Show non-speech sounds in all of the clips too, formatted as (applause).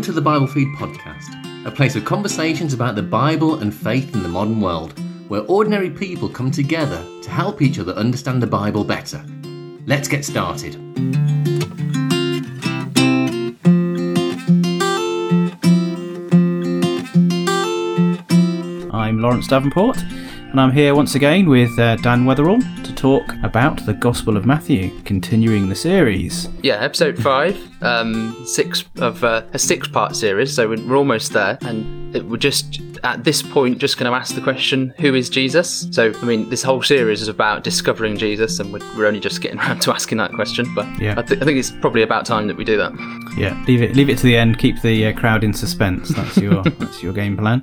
Welcome to the Bible Feed podcast, a place of conversations about the Bible and faith in the modern world, where ordinary people come together to help each other understand the Bible better. Let's get started. I'm Lawrence Davenport, and I'm here once again with uh, Dan Weatherall talk about the Gospel of Matthew, continuing the series. Yeah, episode five, um, six of uh, a six-part series, so we're, almost there, and it, we're just at this point just going to ask the question, "Who is Jesus?" So, I mean, this whole series is about discovering Jesus, and we're, we're only just getting (laughs) around to asking that question. But Yeah. I, th- I think it's probably about time that we do that. Yeah, leave it leave it to the end. Keep the uh, crowd in suspense. That's your (laughs) that's your game plan.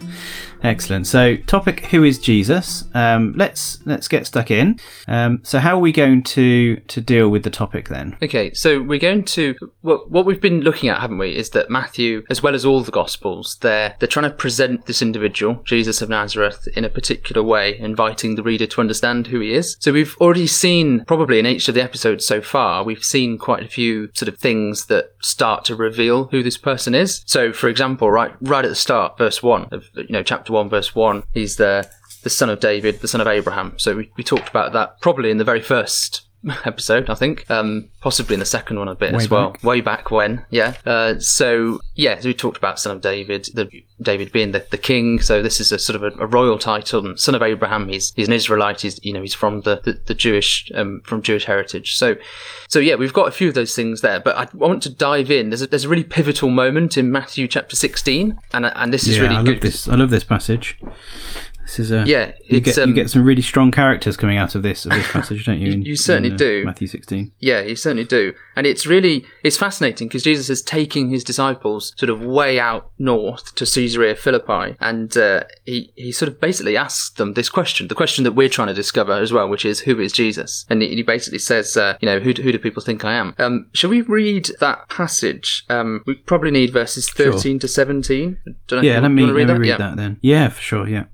Excellent. So, topic: Who is Jesus? Um, let's let's get stuck in. Um, so, how are we going to to deal with the topic then? Okay, so we're going to what, what we've been looking at, haven't we? Is that Matthew, as well as all the Gospels, they're they're trying to present this individual, Jesus of Nazareth, in a particular way, inviting the reader to understand who he is. So we've already seen, probably in each of the episodes so far, we've seen quite a few sort of things that start to reveal who this person is. So, for example, right right at the start, verse one of you know chapter one, verse one, he's the the son of David, the son of Abraham. So we, we talked about that probably in the very first (laughs) episode, I think, um, possibly in the second one a bit Way as well. back. Way back when, yeah. Uh, so yeah, so we talked about son of David, the David being the, the king. So this is a sort of a, a royal title, and son of Abraham. He's he's an Israelite. He's you know he's from the the, the Jewish um, from Jewish heritage. So so yeah, we've got a few of those things there. But I want to dive in. There's a, there's a really pivotal moment in Matthew chapter 16, and and this is yeah, really I good. love this. I love this passage. This is a Yeah, You get you um, get some really strong characters coming out of this of this passage, don't you? (laughs) in- you certainly in, uh, do. Matthew sixteen. Yeah, you certainly do. And it's really it's fascinating because Jesus is taking his disciples sort of way out north to Caesarea Philippi and uh, he he sort of basically asks them this question, the question that we're trying to discover as well, which is who is Jesus? And he he basically says, uh, you know, who do, who do people think I am? Um, shall we read that passage? Um, we probably need verses 13 to 17. Don't know, Yeah, you let me, let me read Yeah. that then. Yeah, for sure. Yeah.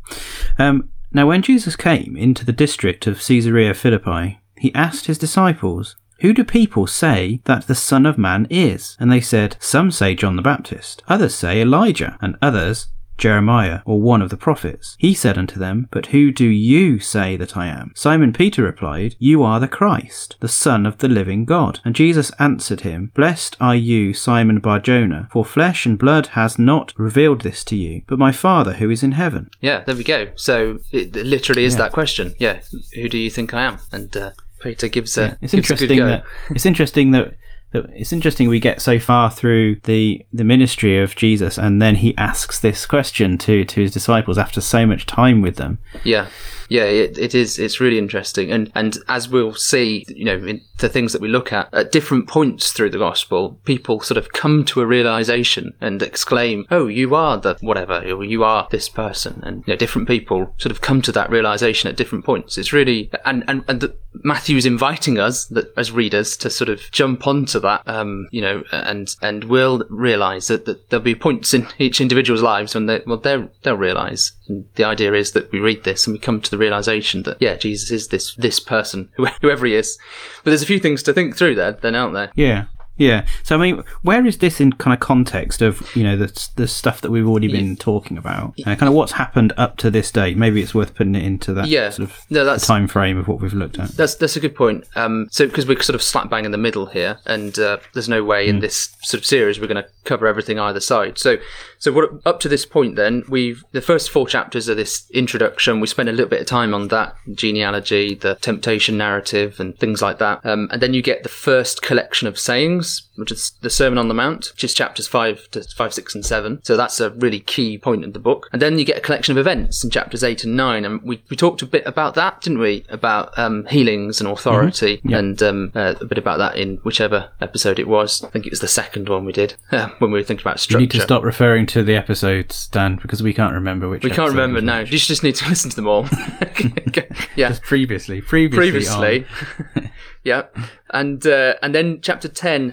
Um, now, when Jesus came into the district of Caesarea Philippi, he asked his disciples, Who do people say that the Son of Man is? And they said, Some say John the Baptist, others say Elijah, and others Jeremiah, or one of the prophets. He said unto them, But who do you say that I am? Simon Peter replied, You are the Christ, the Son of the living God. And Jesus answered him, Blessed are you, Simon Barjona, for flesh and blood has not revealed this to you, but my Father who is in heaven. Yeah, there we go. So it it literally is Yeah. that question. Yeah, who do you think I am? And uh, Peter gives a It's gives a interesting go. that it's interesting that it's interesting we get so far through the the ministry of Jesus and then he asks this question to to his disciples after so much time with them. Yeah, yeah, it, it is. It's really interesting, and and as we'll see, you know, in the things that we look at at different points through the gospel, people sort of come to a realization and exclaim, "Oh, you are the whatever, or you are this person," and you know, different people sort of come to that realization at different points. It's really and and and the, Matthew is inviting us that as readers to sort of jump onto that, um, you know, and and we'll realize that, that there'll be points in (laughs) each individual's lives when they well they'll they'll realize. And the idea is that we read this and we come to the realization that yeah, Jesus is this this person, (laughs) whoever he is. But there's a few things to think through there, then, aren't there? Yeah. Yeah. So I mean, where is this in kind of context of you know the the stuff that we've already been talking about? Uh, kind of what's happened up to this date. Maybe it's worth putting it into that Yeah. sort of No, that's time frame of what we've looked at. That's that's a good point. Um, so because we're sort of slap bang in the middle here, and uh, there's no way in this sort of series we're going to cover everything either side. So so what up to this point, then we've the first four chapters are this introduction. We spend a little bit of time on that genealogy, the temptation narrative, and things like that. Um, and then you get the first collection of sayings, which is the Sermon on the Mount, which is chapters five to five, six, and seven. So that's a really key point in the book. And then you get a collection of events in chapters eight and nine, and we, we talked a bit about that, didn't we? About um, healings and authority, and um, uh, a bit about that in whichever episode it was. I think it was the second one we did uh, (laughs) when we were thinking about structure. You need to stop referring to the episodes, Dan, because we can't remember which. we can't remember now. You just need to (laughs) listen to them all. (laughs) yeah, Just previously, previously, previously. yeah, and uh, and then chapter ten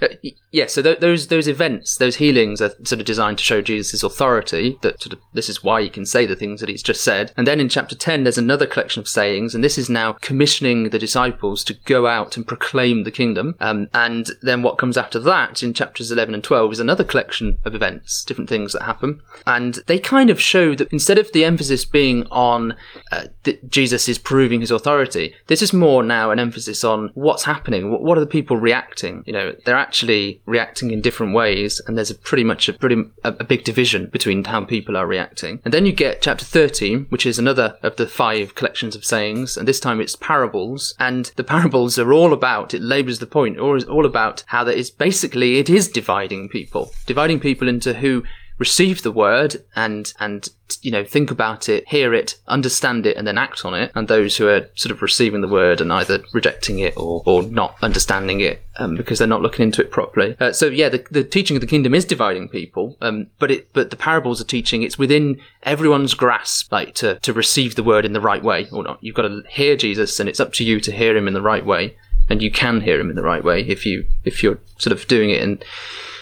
Uh, yeah, so th- those those events, those healings, are sort of designed to show Jesus' authority. That sort of this is why he can say the things that he's just said. And then in chapter ten, there's another collection of sayings, and this is now commissioning the disciples to go out and proclaim the kingdom. Um, and then what comes after that in chapters eleven and twelve is another collection of events, different things that happen, and they kind of show that instead of the emphasis being on uh, Jesus is proving his authority, this is more now an emphasis on what's happening. What, what are the people reacting? You know, they're actually reacting in different ways, and there's a pretty much a pretty a, a big division between how people are reacting. And then you get chapter 13, which is another of the five collections of sayings, and this time it's parables. And the parables are all about it labours the point, or is all about how that is basically it is dividing people, dividing people into who receive the word and and you know think about it hear it understand it and then act on it. And those who are sort of receiving the word and either rejecting it or, or not understanding it um, because they're not looking into it properly. Uh, so yeah the, the teaching of the kingdom is dividing people um, but it but the parables are teaching it's within everyone's grasp like to to receive the word in the right way or not. You've got to hear jesus and it's up to you to hear him in the right way. And you can hear him in the right way if you if you're sort of doing it and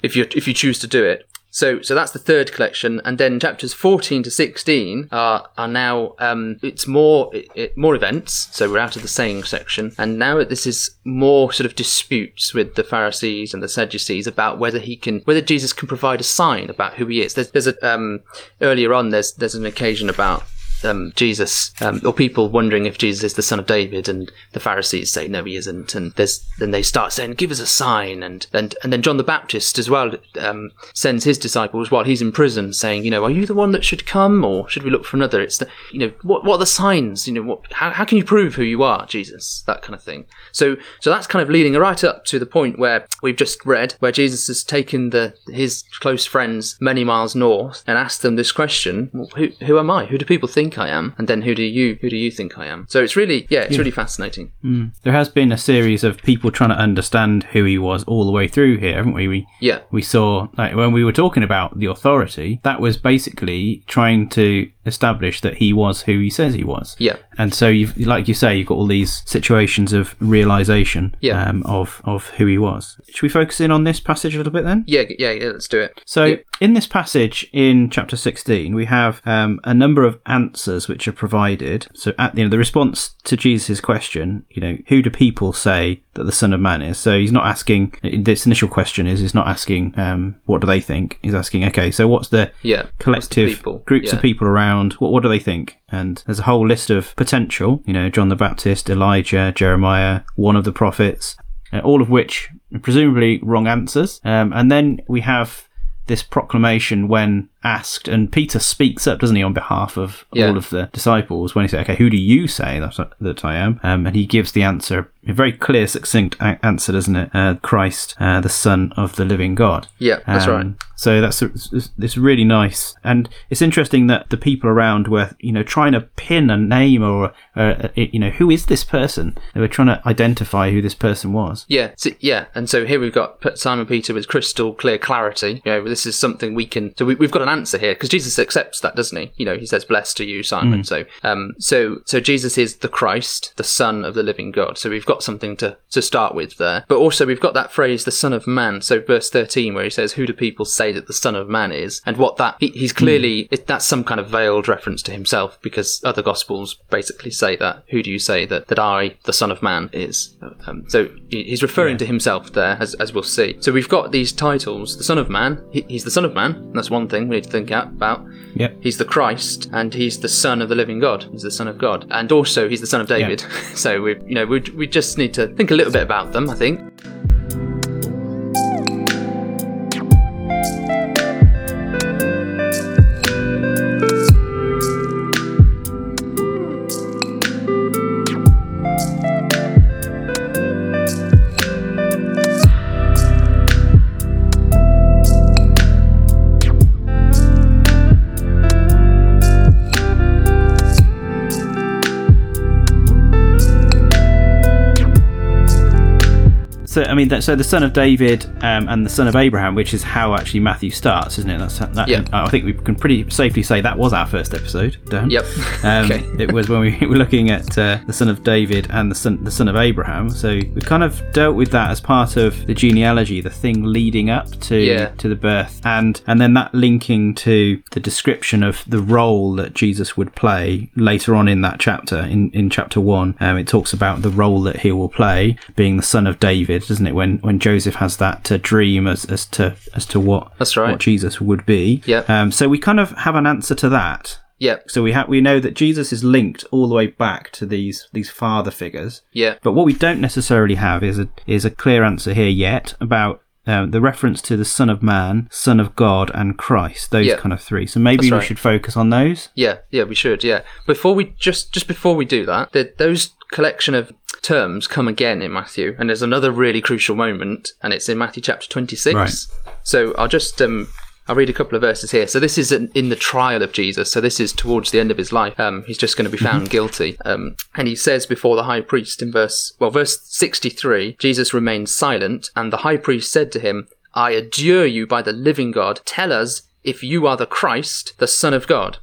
if you if you choose to do it so, so that's the third collection, and then chapters fourteen to sixteen are are now um, it's more it, it, more events. So we're out of the saying section, and now this is more sort of disputes with the Pharisees and the Sadducees about whether he can whether Jesus can provide a sign about who he is. There's, there's a um, earlier on there's there's an occasion about um, Jesus, um, or people wondering if Jesus is the son of David, and the Pharisees say no, he isn't, and there's then they start saying, "Give us a sign," and and and then John the Baptist as well um, sends his disciples while he's in prison, saying, "You know, are you the one that should come, or should we look for another?" It's the you know what what are the signs? You know, what how how can you prove who you are, Jesus? That kind of thing. So so that's kind of leading right up to the point where we've just read, where Jesus has taken the his close friends many miles north and asked them this question: Who who am I? Who do people think? I am, and then who do you who do you think I am? So it's really yeah, it's really fascinating. Mm. There has been a series of people trying to understand who he was all the way through here, haven't we? We Yeah, we saw like when we were talking about the authority, that was basically trying to establish that he was who he says he was. yeah, And so you've like you say, you've got all these situations of realization Yeah. um, of of who he was. Should we focus in on this passage a little bit then? yeah, yeah, yeah. Let's do it. So, Yeah. in this passage in chapter 16, we have um, a number of answers which are provided. So, at you know, the response to Jesus' question, you know, who do people say that the Son of Man is? So, he's not asking, this initial question is, he's not asking, um, what do they think? He's asking, okay, so what's the Yeah, collective people? groups Yeah. of people around? What, what do they think? And there's a whole list of potential, you know, John the Baptist, Elijah, Jeremiah, one of the prophets, uh, all of which presumably wrong answers. Um, and then we have this proclamation when asked, and Peter speaks up, doesn't he, on behalf of Yeah. all of the disciples when he says, "Okay, who do you say that that I am?" Um, and he gives the answer, a very clear, succinct a- answer, doesn't it? Uh, Christ, uh, the Son of the Living God. Yeah, that's Um, right. So that's it's, it's really nice, and it's interesting that the people around were, you know, trying to pin a name or, uh, you know, who is this person? They were trying to identify who this person was. Yeah, so, yeah, and so here we've got Simon Peter with crystal clear clarity. You know, this is something we can. So we, we've got an answer here because Jesus accepts that, doesn't he? You know, he says, "Blessed are you, Simon." So, um, so so Jesus is the Christ, the Son of the Living God. So we've got something to to start with there. But also we've got that phrase, "the Son of Man." So verse thirteen, where he says, "Who do people say that the Son of Man is?" And what that he, he's clearly it, that's some kind of veiled reference to himself because other Gospels basically say that. Who do you say that that I, the Son of Man, is? Um, so he- he's referring to himself there, as, as we'll see. So we've got these titles: the Son of Man. He, he's the Son of Man. and That's one thing we need to think out about. Yep. He's the Christ, and he's the Son of the Living God. He's the Son of God, and also he's the Son of David. (laughs) so we, you know, we, we just need to think a little bit about them. I think. to mean, that, so the son of David um, and the son of Abraham, which is how actually Matthew starts, isn't it? That's that. Yeah. I think we can pretty safely say that was our first episode. Dan. Yep. (laughs) (laughs) Um, Okay. It was when we (laughs) were looking at uh, the son of David and the son, the son of Abraham. So we kind of dealt with that as part of the genealogy, the thing leading up to Yeah. to the birth, and and then that linking to the description of the role that Jesus would play later on in that chapter. In in chapter one, um, it talks about the role that he will play, being the son of David, doesn't it? When when Joseph has that uh, dream as as to as to what That's right. what Jesus would be. Yeah. Um, so we kind of have an answer to that. Yep. So we ha- we know that Jesus is linked all the way back to these these father figures. Yeah. But what we don't necessarily have is a is a clear answer here yet about um, the reference to the Son of Man, Son of God, and Christ. Those Yeah. kind of three. So maybe That's we right. should focus on those. Yeah, yeah, we should. Yeah, before we just just before we do that, the, those collection of terms come again in Matthew, and there's another really crucial moment, and it's in Matthew chapter 26. Right. So I'll just um I'll read a couple of verses here. So this is in, in the trial of Jesus. So this is towards the end of his life. Um, he's just going to be found guilty. Um, and he says before the high priest in verse well, verse 63, Jesus remained silent, and the high priest said to him, "I adjure you by the living God, tell us if you are the Christ, the Son of God."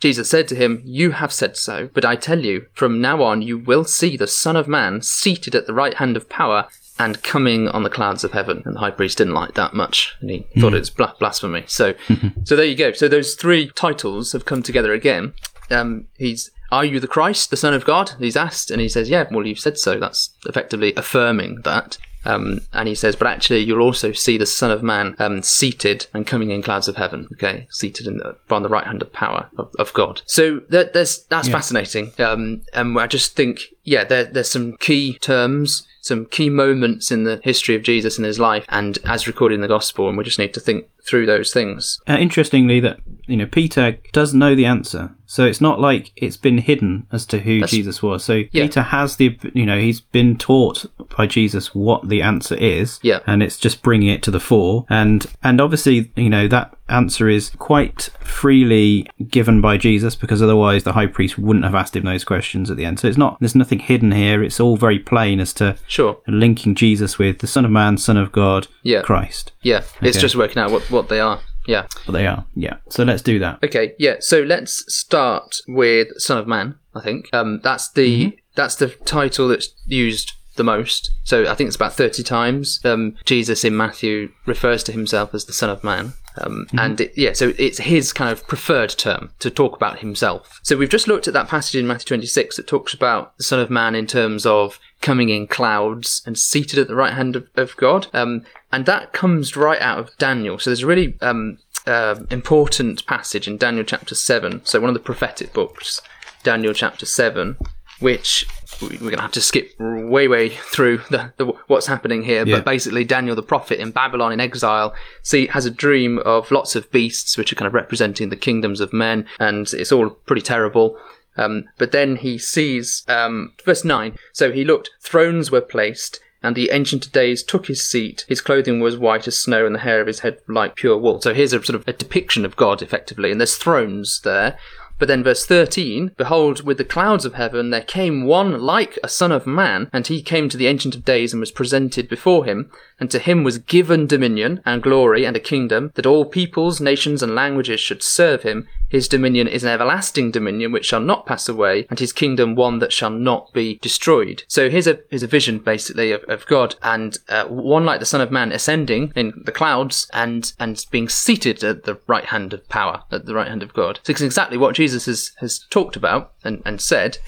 Jesus said to him, You have said so, but I tell you, from now on you will see the Son of Man seated at the right hand of power and coming on the clouds of heaven. And the high priest didn't like that much, and he thought it was bla- blasphemy. So, (laughs) so there you go. So those three titles have come together again. Um, he's are you the Christ, the Son of God? He's asked, and he says, Yeah, well, you've said so. That's effectively affirming that. Um, and he says, but actually, you'll also see the Son of Man um, seated and coming in clouds of heaven. Okay, seated in the, on the right hand of power of, of God. So that, that's that's fascinating. Um, and I just think, yeah, there, there's some key terms, some key moments in the history of Jesus in his life, and as recorded in the Gospel, and we just need to think through those things. Uh, interestingly, that you know Peter does know the answer, so it's not like it's been hidden as to who Jesus was. So Yeah. Peter has the you know he's been taught by Jesus what the answer is, Yeah. and it's just bringing it to the fore. And and obviously you know that answer is quite freely given by Jesus because otherwise the high priest wouldn't have asked him those questions at the end. So it's not there's nothing hidden here. It's all very plain as to Sure. linking Jesus with the Son of Man, Son of God, Yeah. Christ. Yeah, it's just working out what, what they are. Yeah. But they are, yeah. So let's do that. Okay, yeah. So let's start with Son of Man. I think um, that's the that's the title that's used the most. So I think it's about thirty times. Um, Jesus in Matthew refers to himself as the Son of Man. Um, And it, yeah, so it's his kind of preferred term to talk about himself. So we've just looked at that passage in Matthew 26 that talks about the Son of Man in terms of coming in clouds and seated at the right hand of, of God. Um, and that comes right out of Daniel. So there's a really um, uh, important passage in Daniel chapter 7. So one of the prophetic books, Daniel chapter 7, which we- we're going to have to skip way, way through the, the what's happening here. Yeah. But basically, Daniel the prophet in Babylon in exile, see, has a dream of lots of beasts, which are kind of representing the kingdoms of men, and it's all pretty terrible. Um, but then he sees, um, verse 9. So he looked, thrones were placed, and the Ancient of Days took his seat. His clothing was white as snow, and the hair of his head like pure wool. So here's a sort of a depiction of God, effectively, and there's thrones there. But then, verse 13 Behold, with the clouds of heaven there came one like a Son of Man, and he came to the Ancient of Days and was presented before him. And to him was given dominion and glory and a kingdom, that all peoples, nations, and languages should serve him. His dominion is an everlasting dominion which shall not pass away, and his kingdom one that shall not be destroyed. So here's a here's a vision basically of, of God, and uh, one like the Son of Man ascending in the clouds and and being seated at the right hand of power, at the right hand of God. So it's exactly what Jesus has has talked about and, and said.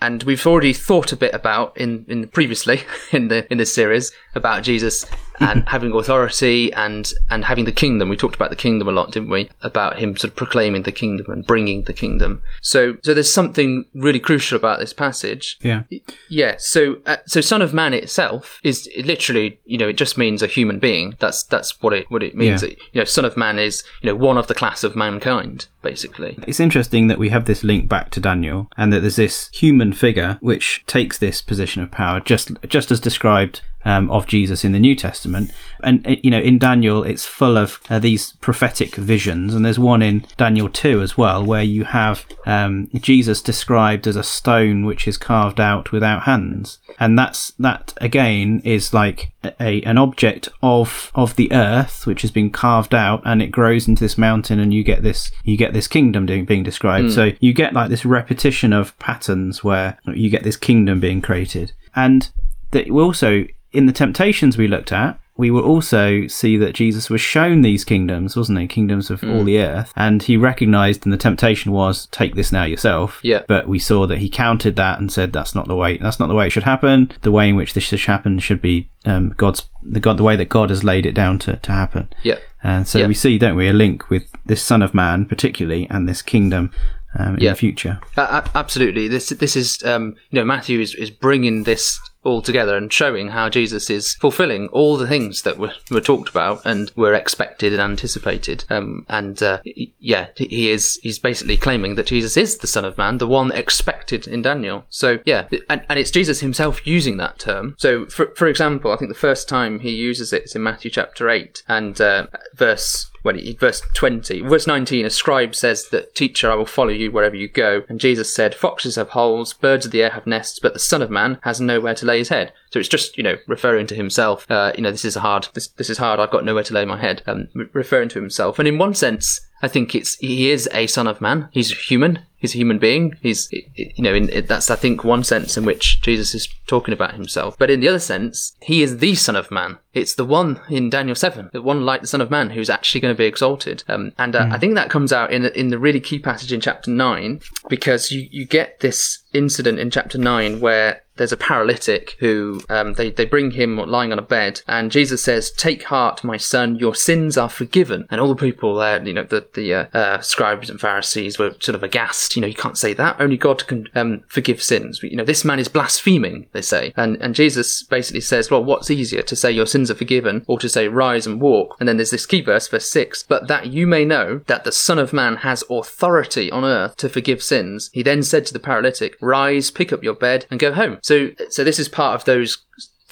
And we've already thought a bit about in, in previously (laughs) in the in this series about Jesus and having authority and and having the kingdom. We talked about the kingdom a lot, didn't we? About him sort of proclaiming the kingdom and bringing the kingdom. So so there's something really crucial about this passage. Yeah. Yeah. So uh, so Son of Man itself is literally you know it just means a human being. That's that's what it what it means. Yeah. It- you know, Son of Man is you know one of the class of mankind basically. It's interesting that we have this link back to Daniel and that there's this human figure which takes this position of power just just as described um, of Jesus in the New Testament. And, uh, you know, in Daniel, it's full of uh, these prophetic visions. And there's one in Daniel 2 as well, where you have um, Jesus described as a stone which is carved out without hands. And that's, that again is like a, an object of, of the earth, which has been carved out and it grows into this mountain and you get this, you get this kingdom being, being described. Mm. So you get like this repetition of patterns where you get this kingdom being created. And that also in the temptations we looked at, we will also see that Jesus was shown these kingdoms, wasn't he? Kingdoms of mm. all the earth. And he recognized, and the temptation was, take this now yourself. Yeah. But we saw that he counted that and said, that's not the way, that's not the way it should happen. The way in which this should happen should be um, God's, the God, the way that God has laid it down to, to happen. Yeah. And so yeah. we see, don't we, a link with this Son of Man, particularly, and this kingdom um, in yeah. the future. Uh, absolutely. This this is um, you know Matthew is, is bringing this all together and showing how Jesus is fulfilling all the things that were, were talked about and were expected and anticipated. Um, and uh, yeah, he is he's basically claiming that Jesus is the Son of Man, the one expected in Daniel. So yeah, and, and it's Jesus himself using that term. So for for example, I think the first time he uses it is in Matthew chapter eight and uh, verse when he, verse 20, verse 19, a scribe says that, Teacher, I will follow you wherever you go. And Jesus said, Foxes have holes, birds of the air have nests, but the Son of Man has nowhere to lay his head. So it's just, you know, referring to himself. Uh, you know, this is hard, this, this is hard, I've got nowhere to lay my head. Um, referring to himself. And in one sense, I think it's he is a son of man. He's human. He's a human being. He's you know in, that's I think one sense in which Jesus is talking about himself. But in the other sense, he is the son of man. It's the one in Daniel seven, the one like the son of man who's actually going to be exalted. Um, and uh, mm. I think that comes out in in the really key passage in chapter nine because you you get this incident in chapter 9 where there's a paralytic who um, they, they bring him lying on a bed and jesus says take heart my son your sins are forgiven. And all the people there you know the, the uh, uh, scribes and pharisees were sort of aghast. You know you can't say that. Only god can um, forgive sins. You know this man is blaspheming they say. And and jesus basically says well what's easier to say your sins are forgiven or to say rise and walk? And then there's this key verse verse 6 but that you may know that the son of man has authority on earth to forgive sins. He then said to the paralytic rise, pick up your bed, and go home. So, so this is part of those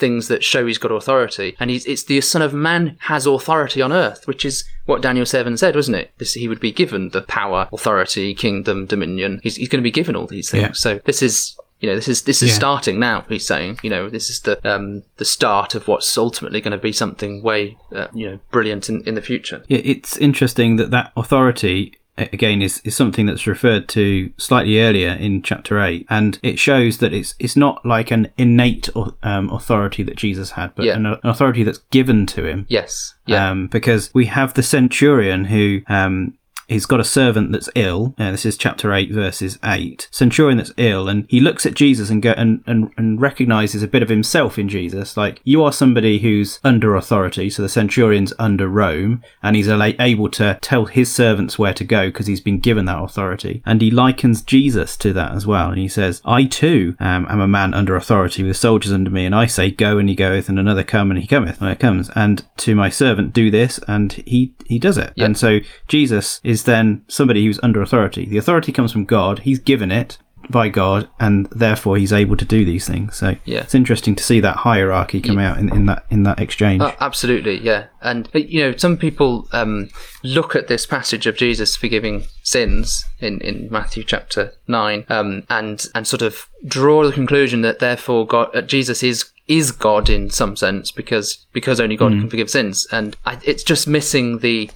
things that show he's got authority. And he's, it's the Son of Man has authority on earth, which is what Daniel 7 said, wasn't it? This, he would be given the power, authority, kingdom, dominion. He's, he's going to be given all these things. Yeah. So this is, you know, this is, this is yeah. starting now, he's saying, you know, this is the, um, the start of what's ultimately going to be something way, uh, you know, brilliant in, in the future. Yeah, it's interesting that that authority again is, is something that's referred to slightly earlier in chapter 8 and it shows that it's it's not like an innate um, authority that jesus had but yeah. an, an, authority that's given to him yes yeah. Um, because we have the centurion who um, he's got a servant that's ill. Uh, this is chapter 8, verses 8. Centurion that's ill, and he looks at Jesus and, go, and, and, and recognizes a bit of himself in Jesus. Like, you are somebody who's under authority, so the centurion's under Rome, and he's able to tell his servants where to go because he's been given that authority. And he likens Jesus to that as well. And he says, I too um, am a man under authority with soldiers under me, and I say, Go, and he goeth, and another come, and he cometh, and it comes. And to my servant, do this, and he, he does it. Yep. And so Jesus is is then somebody who's under authority. The authority comes from God. He's given it by God, and therefore he's able to do these things. So yeah. it's interesting to see that hierarchy come yeah. out in, in that in that exchange. Uh, absolutely, yeah. And you know, some people um, look at this passage of Jesus forgiving sins in, in Matthew chapter nine, um, and and sort of draw the conclusion that therefore God, uh, Jesus is is God in some sense because because only God mm. can forgive sins, and I, it's just missing the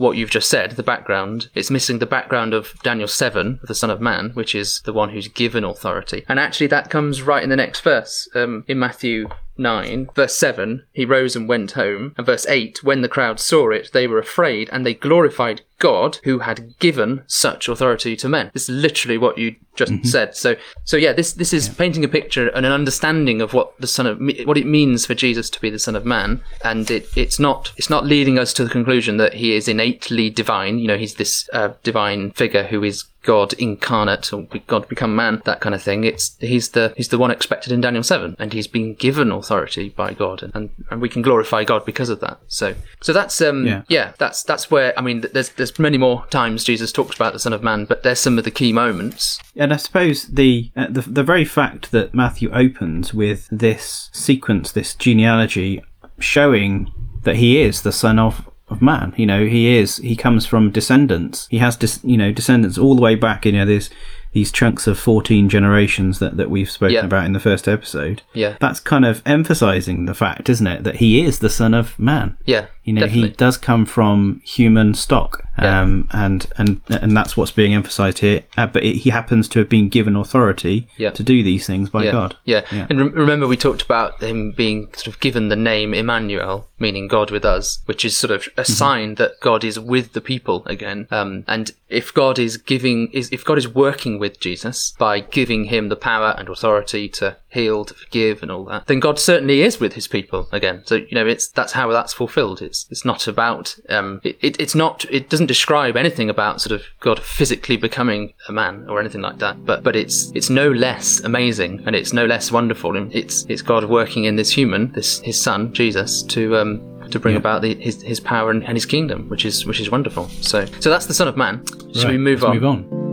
what you've just said, the background. It's missing the background of Daniel 7, the Son of Man, which is the one who's given authority. And actually, that comes right in the next verse um, in Matthew 9, verse 7, he rose and went home. And verse 8, when the crowd saw it, they were afraid and they glorified God who had given such authority to men. This is literally what you just mm-hmm. said. So, so yeah, this, this is yeah. painting a picture and an understanding of what the son of, what it means for Jesus to be the son of man. And it, it's not, it's not leading us to the conclusion that he is innately divine. You know, he's this uh, divine figure who is God incarnate or God become man, that kind of thing. It's he's the he's the one expected in Daniel seven, and he's been given authority by God, and, and, and we can glorify God because of that. So so that's um yeah, yeah that's that's where I mean there's there's there's many more times Jesus talks about the Son of Man, but there's some of the key moments. And I suppose the, uh, the the very fact that Matthew opens with this sequence, this genealogy, showing that he is the son of of man. You know, he is. He comes from descendants. He has, dis, you know, descendants all the way back. You know, there's these chunks of 14 generations that, that we've spoken Yeah. about in the first episode. Yeah. That's kind of emphasizing the fact, isn't it, that he is the son of man. Yeah, You know, definitely. he does come from human stock, Yeah. um, and and and that's what's being emphasized here. Uh, but it, he happens to have been given authority Yeah. to do these things by yeah. God. Yeah, Yeah. and re- remember we talked about him being sort of given the name Emmanuel, meaning God with us, which is sort of a Mm-hmm. sign that God is with the people again. Um, and if God is giving, is if God is working with Jesus by giving him the power and authority to heal, to forgive, and all that, then God certainly is with his people again. So you know, it's that's how that's fulfilled. It's it's not about um, it, it, it's not it doesn't describe anything about sort of God physically becoming a man or anything like that. But but it's it's no less amazing and it's no less wonderful. And it's it's God working in this human, this his son Jesus, to um to bring about the, his his power and, and his kingdom, which is which is wonderful. So so that's the Son of Man. Should Right, we move let's on? Move on.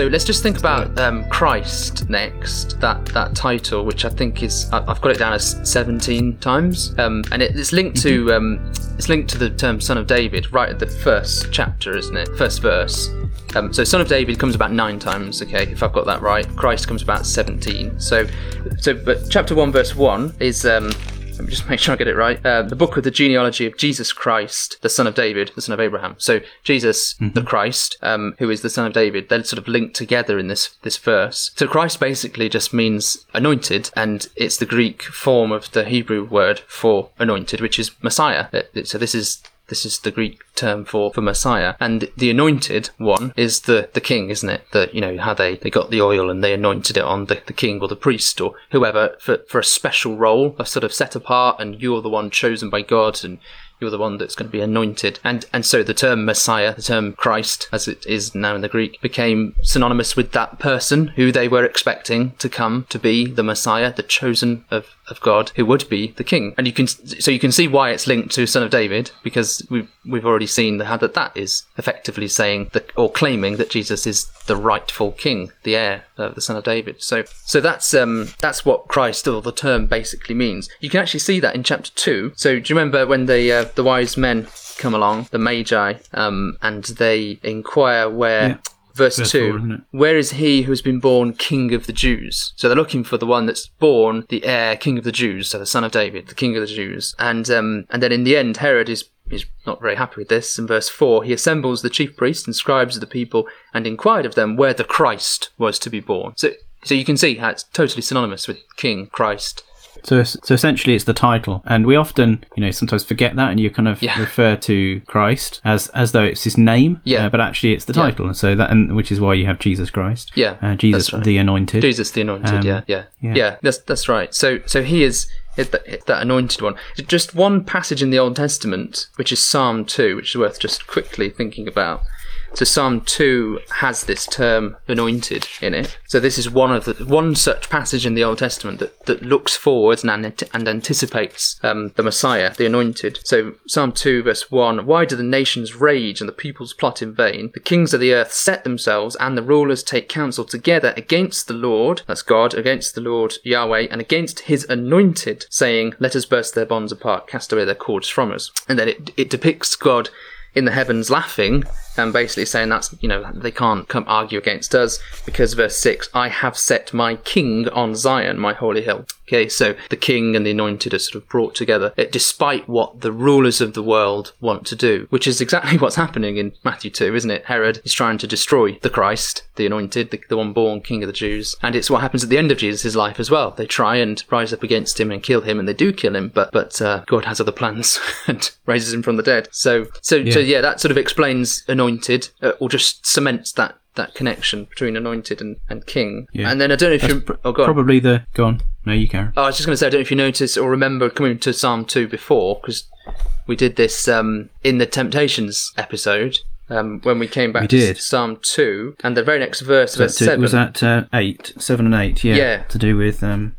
So let's just think about um, Christ next. That that title, which I think is I- I've got it down as seventeen times, um, and it, it's linked to um, it's linked to the term Son of David right at the first chapter, isn't it? First verse. Um, so Son of David comes about nine times. Okay, if I've got that right. Christ comes about seventeen. So so but chapter one verse one is. Um, let me just make sure I get it right. Uh, the book of the genealogy of Jesus Christ, the son of David, the son of Abraham. So Jesus, the Christ, um, who is the son of David, they're sort of linked together in this this verse. So Christ basically just means anointed, and it's the Greek form of the Hebrew word for anointed, which is Messiah. Uh, So this is this is the Greek term for, for Messiah. And the anointed one is the, the king, isn't it? That, you know, how they, they got the oil and they anointed it on the, the king or the priest or whoever for, for a special role, a sort of set apart and you're the one chosen by God and you're the one that's going to be anointed. And and so the term Messiah, the term Christ, as it is now in the Greek, became synonymous with that person who they were expecting to come to be the Messiah, the chosen of, of God, who would be the king. And you can so you can see why it's linked to Son of David, because we've we've already seen how that that is effectively saying that or claiming that Jesus is the rightful king, the heir of the Son of David. So so that's um that's what Christ or the term basically means. You can actually see that in chapter two. So do you remember when the uh, the wise men come along, the Magi, um, and they inquire where. Yeah. Verse, Verse 2 four. Where is he who has been born King of the Jews? So they're looking for the one that's born the heir, King of the Jews, so the son of David, the King of the Jews. And um, and then in the end, Herod is is not very happy with this. In verse four, he assembles the chief priests and scribes of the people and inquired of them where the Christ was to be born. So so you can see how it's totally synonymous with King Christ. So, so essentially, it's the title, and we often, you know, sometimes forget that, and you kind of Yeah. refer to Christ as as though it's his name, Yeah. uh, but actually it's the Yeah. title, and so that, and which is why you have Jesus Christ, Yeah, uh, Jesus right. the Anointed. Jesus the Anointed. Um, yeah, yeah, yeah. yeah, That's that's right. So so he is that, that anointed one. Just one passage in the Old Testament, which is Psalm two, which is worth just quickly thinking about. So Psalm two has this term anointed in it. So this is one of the one such passage in the Old Testament that, that looks forward and, and anticipates um, the Messiah, the anointed. So Psalm two verse one: Why do the nations rage and the peoples plot in vain? The kings of the earth set themselves, and the rulers take counsel together against the Lord, that's God, against the Lord Yahweh, and against His anointed, saying, Let us burst their bonds apart, cast away their cords from us. And then it it depicts God in the heavens laughing and basically saying that's you know they can't come argue against us. Because verse 6 i have set my king on zion my holy hill. Okay so the king and the anointed are sort of brought together eh, despite what the rulers of the world want to do which is exactly (laughs) what's happening in matthew 2 isn't it? Herod is trying to destroy the christ the anointed the, the one born king of the jews. And it's what happens at the end of jesus' life as well. They try and rise up against him and kill him and they do kill him but but uh, god has other plans (laughs) and raises him from the dead. So so so yeah that sort of explains anointed, uh, or just cements that that connection between anointed and, and king. Yeah. And then I don't know if That's you. pr- oh, go on. probably the. Go on. No, you can. Oh, I was just going to say, I don't know if you noticed or remember coming to Psalm 2 before, because we did this um, in the Temptations episode. Um, when we came back We to did. Psalm 2, and the very next verse, verse That, 7. was that uh, eight, seven, and eight? Yeah. Yeah. To do with um,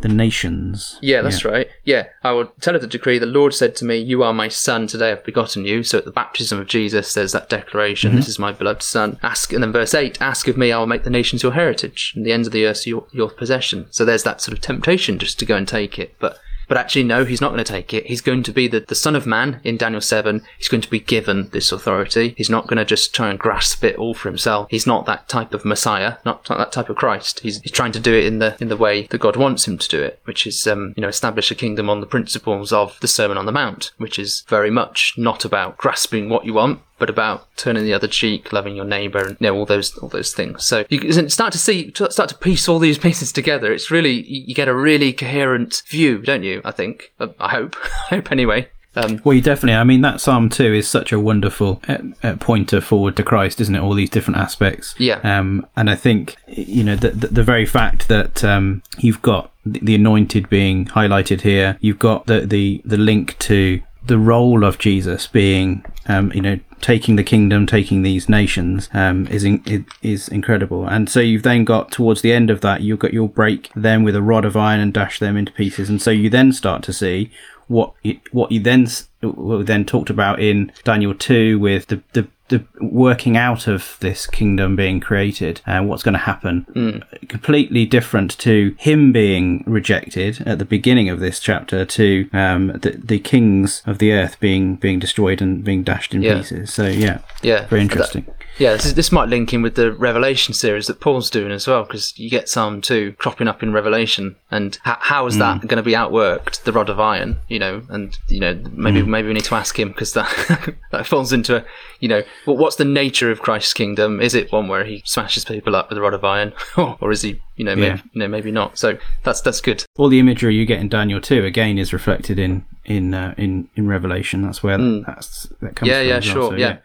the nations. Yeah, that's right. Yeah, I will tell of the decree. The Lord said to me, "You are my son. Today I've begotten you." So at the baptism of Jesus, there's that declaration: mm-hmm. "This is my beloved son." Ask, and then verse eight: "Ask of me, I will make the nations your heritage, and the ends of the earth your your possession." So there's that sort of temptation just to go and take it, but. But actually, no, he's not going to take it. He's going to be the, the Son of Man in Daniel 7. He's going to be given this authority. He's not going to just try and grasp it all for himself. He's not that type of Messiah, not, not that type of Christ. He's, he's trying to do it in the in the way that God wants him to do it, which is um, you know establish a kingdom on the principles of the Sermon on the Mount, which is very much not about grasping what you want, but about turning the other cheek, loving your neighbour, and you know all those all those things. So you can start to see, start to piece all these (laughs) pieces together. It's really you get a really coherent view, don't you? I think. I hope. (laughs) I hope anyway. Um, Well, you definitely. I mean, that Psalm two is such a wonderful uh, uh, pointer forward to Christ, isn't it? All these different aspects. Yeah. Um, and I think you know the the, the very fact that um, you've got the, the anointed being highlighted here, you've got the the the link to the role of Jesus being, um, you know, taking the kingdom, taking these nations, um, is in, is incredible. And so you've then got towards the end of that, you've got you'll break them with a rod of iron and dash them into pieces. And so you then start to see what you, what you then what we then talked about in Daniel two with the the the working out of this kingdom being created and what's going to happen hmm. completely different to him being rejected at the beginning of this chapter to um, the, the kings of the earth being being destroyed and being dashed in Yeah. pieces. So yeah. Yeah. very interesting. Yeah, this, is, this might link in with the Revelation series that Paul's doing as well, because you get Psalm two cropping up in Revelation, and how is hmm. that going to be outworked, the rod of iron, you know, and, you know, maybe hmm. maybe we need to ask him, because that, (laughs) that falls into, a, you know, well, what's the nature of Christ's kingdom? Is it one where he smashes people up with a rod of iron, (laughs) or is he, you know, maybe, Yeah. you know, maybe not? So that's that's good. all the imagery you get in Daniel 2 again is reflected in in uh, in in Revelation that's where that's that comes Mm. Yeah, from yeah, well. sure, So, yeah.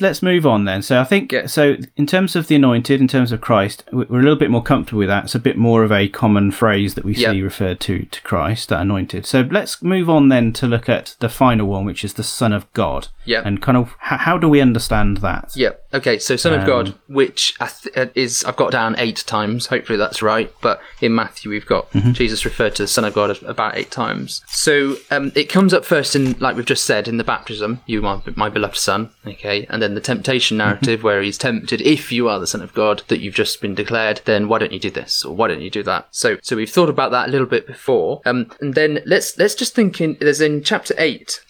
Let's move on then. So I think Yeah. so. In terms of the anointed, in terms of Christ, we- we're a little bit more comfortable with that. It's a bit more of a common phrase that we Yeah. see referred to to Christ, that anointed. So let's move on then to look at the final one, which is the Son of God. Yeah. And kind of how, how do we understand that? Yeah. Okay. So Son of Um, God, which I th- uh, is I've got down eight times. Hopefully that's right. But in Matthew we've got Mm-hmm. Jesus referred to the Son of God about eight times. So um, it comes up first in like we've just said in the baptism, you my my beloved Son. Okay, and then the temptation Mm-hmm. narrative where he's tempted. If you are the Son of God that you've just been declared, then why don't you do this or why don't you do that? So so we've thought about that a little bit before. Um, and then let's let's just think in there's in chapter eight.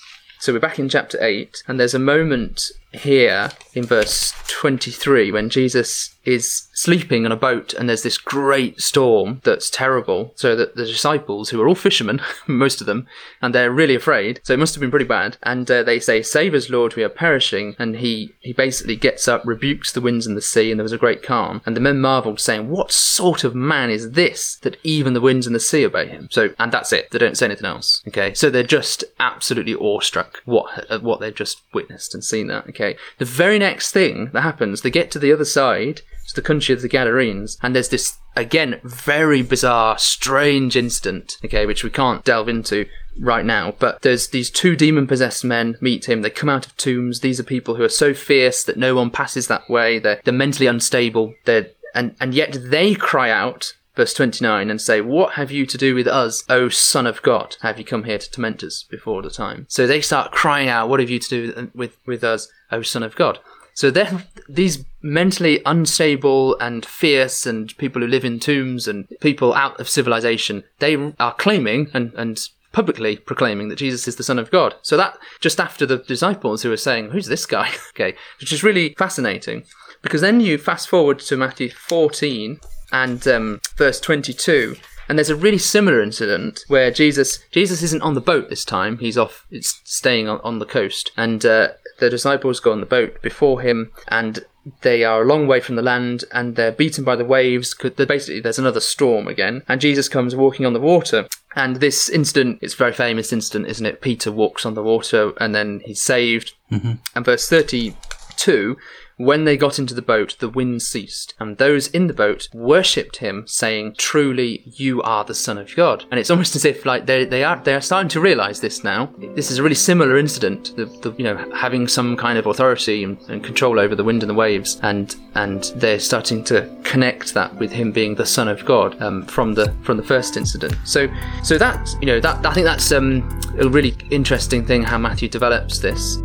So we're back in chapter 8, and there's a moment here in verse 23 when Jesus is sleeping on a boat, and there's this great storm that's terrible. So that the disciples, who are all fishermen, (laughs) most of them, and they're really afraid, so it must have been pretty bad, and uh, they say, Save us, Lord, we are perishing. And he, he basically gets up, rebukes the winds and the sea, and there was a great calm. And the men marveled, saying, What sort of man is this that even the winds and the sea obey him? So, and that's it. They don't say anything else. Okay. So they're just absolutely awestruck what at what they've just witnessed and seen that. Okay. The very next thing that happens, they get to the other side, to the country of the Gadarenes, and there's this again very bizarre, strange incident. Okay, which we can't delve into right now, but there's these two demon possessed men meet him. They come out of tombs. These are people who are so fierce that no one passes that way. They're, they're mentally unstable. They're, and, and yet they cry out, verse 29, and say, What have you to do with us, O Son of God? Have you come here to torment us before the time? So they start crying out, What have you to do with, with us, O Son of God? So they're these mentally unstable and fierce and people who live in tombs and people out of civilization, they are claiming and, and publicly proclaiming that Jesus is the Son of God. So that just after the disciples who are saying, Who's this guy? (laughs) okay, which is really fascinating. Because then you fast forward to Matthew 14 and um, verse 22. And there's a really similar incident where Jesus Jesus isn't on the boat this time. He's off. It's staying on, on the coast, and uh, the disciples go on the boat before him, and they are a long way from the land, and they're beaten by the waves. Basically, there's another storm again, and Jesus comes walking on the water. And this incident, it's a very famous incident, isn't it? Peter walks on the water, and then he's saved. Mm-hmm. And verse 32 2, when they got into the boat, the wind ceased, and those in the boat worshipped him, saying, "Truly, you are the Son of God." And it's almost as if like they they are they are starting to realize this now. This is a really similar incident, the, the you know having some kind of authority and, and control over the wind and the waves, and and they're starting to connect that with him being the Son of God um, from the from the first incident. So so that you know that I think that's um, a really interesting thing how Matthew develops this.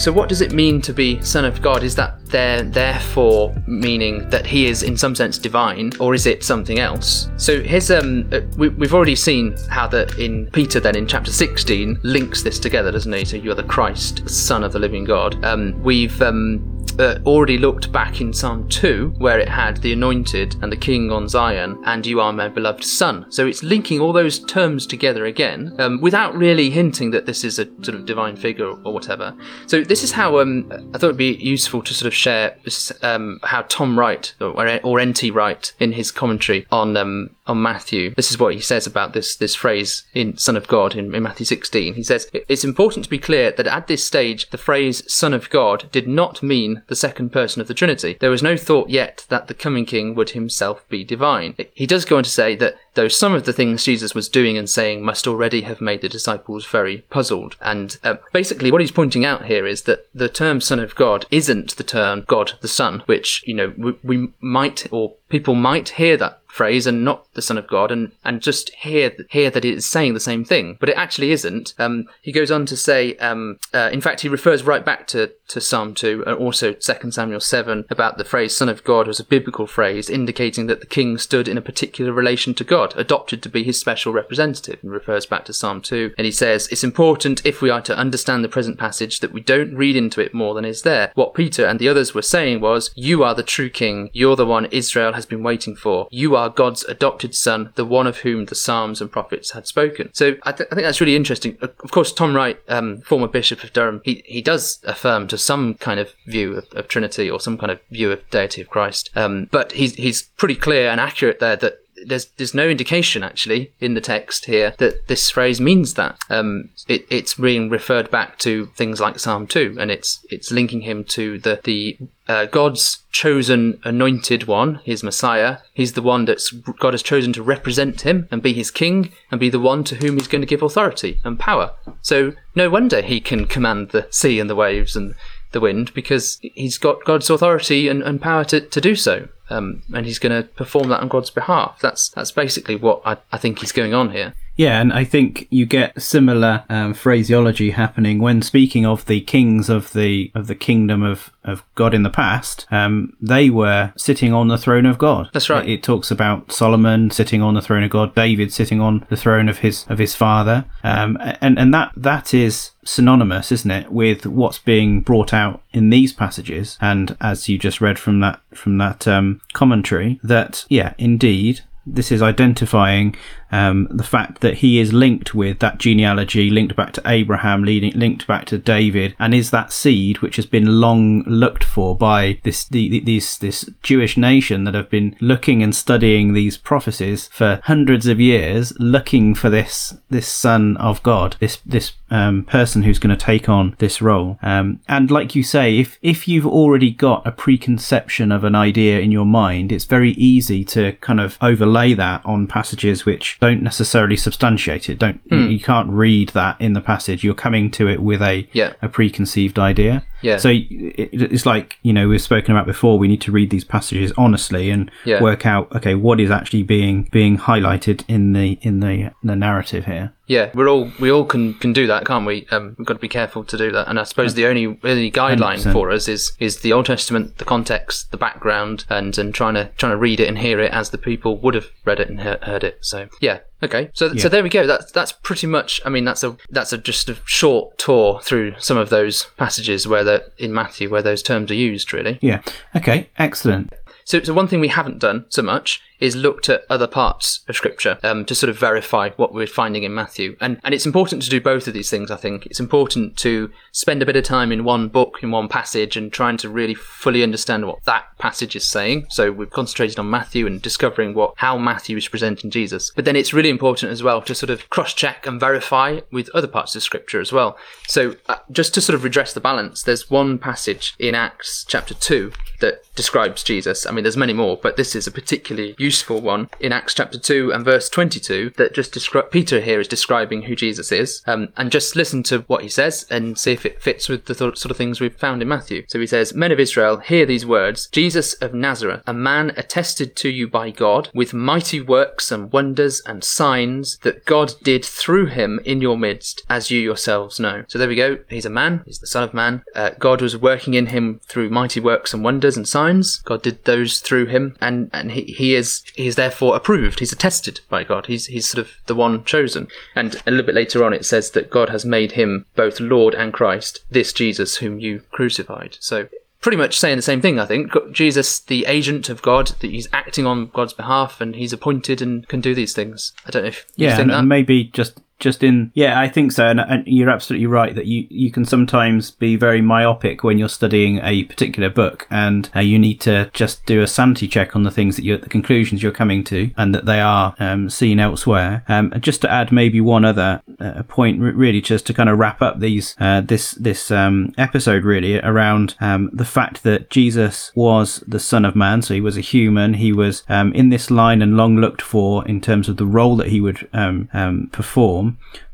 So what does it mean to be Son of God? Is that there, therefore, meaning that he is in some sense divine, or is it something else? So here's um, uh, we, we've already seen how that in Peter then in chapter 16 links this together, doesn't he? So you are the Christ, Son of the living God. Um, we've um, already looked back in Psalm 2, where it had the anointed and the king on Zion, and you are my beloved son. So it's linking all those terms together again, um, without really hinting that this is a sort of divine figure or whatever. So this is how um, I thought it'd be useful to sort of share um, how Tom Wright or, or N.T. Wright in his commentary on um, on Matthew. This is what he says about this this phrase in Son of God in, in Matthew 16. He says it's important to be clear that at this stage the phrase Son of God did not mean the second person of the Trinity. There was no thought yet that the coming King would himself be divine. He does go on to say that though some of the things Jesus was doing and saying must already have made the disciples very puzzled. And uh, basically, what he's pointing out here is that the term Son of God isn't the term God the Son, which, you know, we, we might or people might hear that phrase and not the Son of God and, and just hear hear that it is saying the same thing, but it actually isn't. Um, he goes on to say, um, uh, in fact, he refers right back to, to Psalm 2 and also 2 Samuel 7 about the phrase Son of God was a biblical phrase indicating that the king stood in a particular relation to God, adopted to be his special representative, and refers back to Psalm 2. And he says, It's important if we are to understand the present passage that we don't read into it more than is there. What Peter and the others were saying was, You are the true king, you're the one Israel has been waiting for. You are God's adopted son, the one of whom the Psalms and prophets had spoken. So I, th- I think that's really interesting. Of course, Tom Wright, um, former Bishop of Durham, he, he does affirm to some kind of view of, of Trinity or some kind of view of deity of Christ. Um, but he's, he's pretty clear and accurate there that there's there's no indication actually in the text here that this phrase means that. Um, it, it's being referred back to things like Psalm two, and it's it's linking him to the the uh, God's chosen anointed one, his Messiah. He's the one that God has chosen to represent him and be his king and be the one to whom he's going to give authority and power. So no wonder he can command the sea and the waves and the wind because he's got God's authority and, and power to, to do so. Um, and he's going to perform that on God's behalf. That's that's basically what I, I think is going on here. Yeah, and I think you get similar um, phraseology happening when speaking of the kings of the of the kingdom of, of God in the past. Um, they were sitting on the throne of God. That's right. It, it, talks about Solomon sitting on the throne of God, David sitting on the throne of his of his father, um, and and that that is synonymous, isn't it, with what's being brought out in these passages? And as you just read from that from that um, commentary, that yeah, indeed, this is identifying um, the fact that he is linked with that genealogy, linked back to Abraham, leading, linked back to David, and is that seed which has been long looked for by this the, these this Jewish nation that have been looking and studying these prophecies for hundreds of years, looking for this this Son of God, this this um, person who's going to take on this role. Um, and like you say, if if you've already got a preconception of an idea in your mind, it's very easy to kind of overlay that on passages which don't necessarily substantiate it. Don't mm. you can't read that in the passage. You're coming to it with a yeah. a preconceived idea. Yeah. So it's like you know we've spoken about before. We need to read these passages honestly and yeah. work out okay what is actually being being highlighted in the in the the narrative here. Yeah, we're all we all can can do that, can't we? Um, we've got to be careful to do that. And I suppose the only only guideline 100%. for us is is the Old Testament, the context, the background, and and trying to trying to read it and hear it as the people would have read it and heard it. So yeah, Okay, so Yeah. so there we go. That's that's pretty much. I mean, that's a that's a just a short tour through some of those passages where they're in Matthew where those terms are used. Really. Yeah. Okay. Excellent. So, so one thing we haven't done so much is looked at other parts of Scripture um, to sort of verify what we're finding in Matthew. And and it's important to do both of these things. I think it's important to spend a bit of time in one book, in one passage, and trying to really fully understand what that passage is saying. So we've concentrated on Matthew and discovering what how Matthew is presenting Jesus. But then it's really important as well to sort of cross-check and verify with other parts of Scripture as well. So uh, just to sort of redress the balance, there's one passage in Acts chapter two that describes Jesus. I mean, there's many more, but this is a particularly useful one in Acts chapter 2 and verse 22 that just describe Peter here is describing who Jesus is. Um, and just listen to what he says and see if it fits with the th- sort of things we've found in Matthew. So he says, Men of Israel, hear these words Jesus of Nazareth, a man attested to you by God with mighty works and wonders and signs that God did through him in your midst, as you yourselves know. So there we go. He's a man, he's the Son of Man. Uh, God was working in him through mighty works and wonders and signs. God did those through him, and, and he, he is he is therefore approved. He's attested by God. He's he's sort of the one chosen. And a little bit later on, it says that God has made him both Lord and Christ, this Jesus whom you crucified. So pretty much saying the same thing, I think. Jesus, the agent of God, that he's acting on God's behalf and he's appointed and can do these things. I don't know if you Yeah, think and, that. and maybe just just in yeah, I think so, and, and you're absolutely right that you you can sometimes be very myopic when you're studying a particular book, and uh, you need to just do a sanity check on the things that you the conclusions you're coming to, and that they are um, seen elsewhere. Um, and just to add maybe one other uh, point, really, just to kind of wrap up these uh, this this um, episode really around um, the fact that Jesus was the Son of Man, so he was a human. He was um, in this line and long looked for in terms of the role that he would um,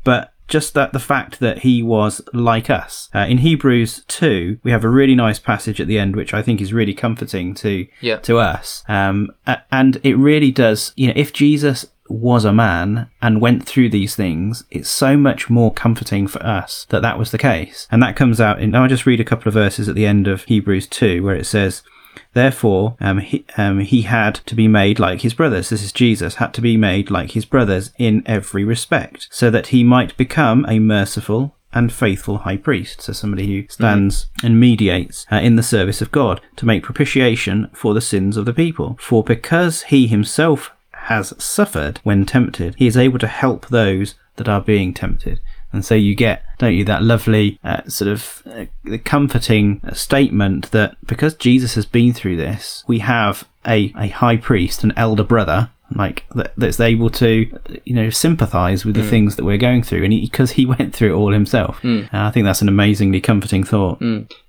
but just that the fact that he was like us. Uh, in Hebrews 2, we have a really nice passage at the end, which I think is really comforting to, Yeah. to us. Um, and it really does, you know, if Jesus was a man and went through these things, it's so much more comforting for us that that was the case. And that comes out in, I'll just read a couple of verses at the end of Hebrews 2, where it says, Therefore, um, he, um, he had to be made like his brothers. This is Jesus, had to be made like his brothers in every respect, so that he might become a merciful and faithful high priest. So somebody who stands and mediates uh, in the service of God to make propitiation for the sins of the people. For because he himself has suffered when tempted, he is able to help those that are being tempted. And so you get, don't you, that lovely uh, sort of uh, comforting uh, statement that because Jesus has been through this, we have a, a high priest, an elder brother, like that, that's able to, you know, sympathize with the things that we're going through, and because he, (laughs) went through it all himself. And I think that's an amazingly comforting thought.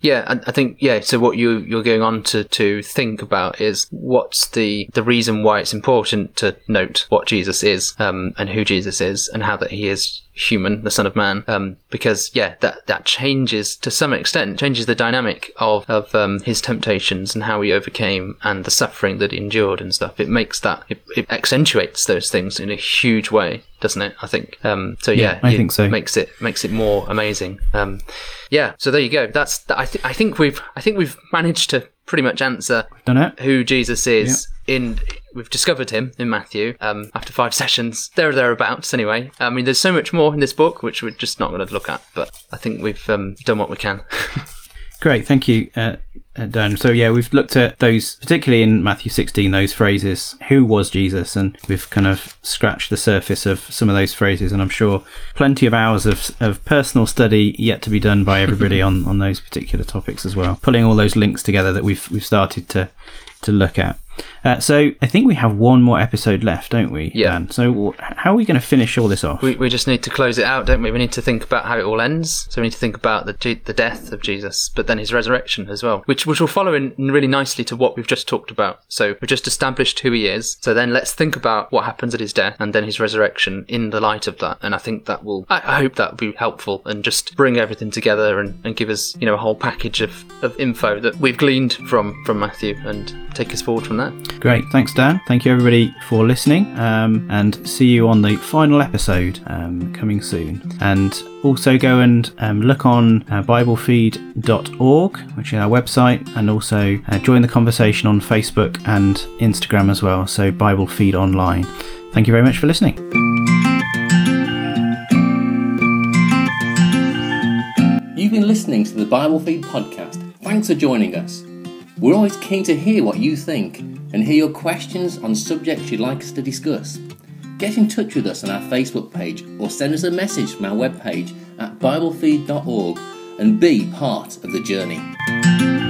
Yeah, I, I think yeah. So what you you're going on to to think about is what's the the reason why it's important to note what Jesus is, um, and who Jesus is, and how that he is human, the Son of Man. Um, because yeah, that that changes to some extent changes the dynamic of of um, his temptations and how he overcame and the suffering that he endured and stuff. It makes that it, it accentuates those things in a huge way, doesn't it? I think. Um, so yeah, Yeah, I it think so. Makes it makes it more amazing. Um, yeah. So there you go. That's I think I think we've I think we've managed to pretty much answer who Jesus is in we've discovered him in Matthew um, after five (laughs) sessions there or thereabouts anyway I mean there's so much more in this book which we're just not going to look at but I think we've um, done what we can (laughs) Great, thank you, uh, uh, Dan. So yeah, we've looked at those, particularly in Matthew 16, those phrases. Who was Jesus? And we've kind of scratched the surface of some of those phrases. And I'm sure plenty of hours of, of personal study yet to be done by everybody (laughs) on, on those particular topics as well. Pulling all those links together that we've we've started to to look at. Uh, so I think we have one more episode left, don't we? Yeah. Dan? So w- how are we going to finish all this off? we, we just need to close it out don't we we need to think about how it all ends so we need to think about the the death of Jesus but then his resurrection as well which which will follow in really nicely to what we've just talked about so we've just established who he is so then let's think about what happens at his death and then his resurrection in the light of that and I think that will I, I hope that will be helpful and just bring everything together and, and give us you know a whole package of, of info that we've gleaned from from Matthew and take us forward from there. Great. Thanks, Dan. Thank you, everybody, for listening. Um, and see you on the final episode um, coming soon. And also go and um, look on uh, BibleFeed.org, which is our website, and also uh, join the conversation on Facebook and Instagram as well. So, Bible Feed Online. Thank you very much for listening. You've been listening to the Bible Feed podcast. Thanks for joining us. We're always keen to hear what you think and hear your questions on subjects you'd like us to discuss. Get in touch with us on our Facebook page or send us a message from our webpage at biblefeed.org and be part of the journey.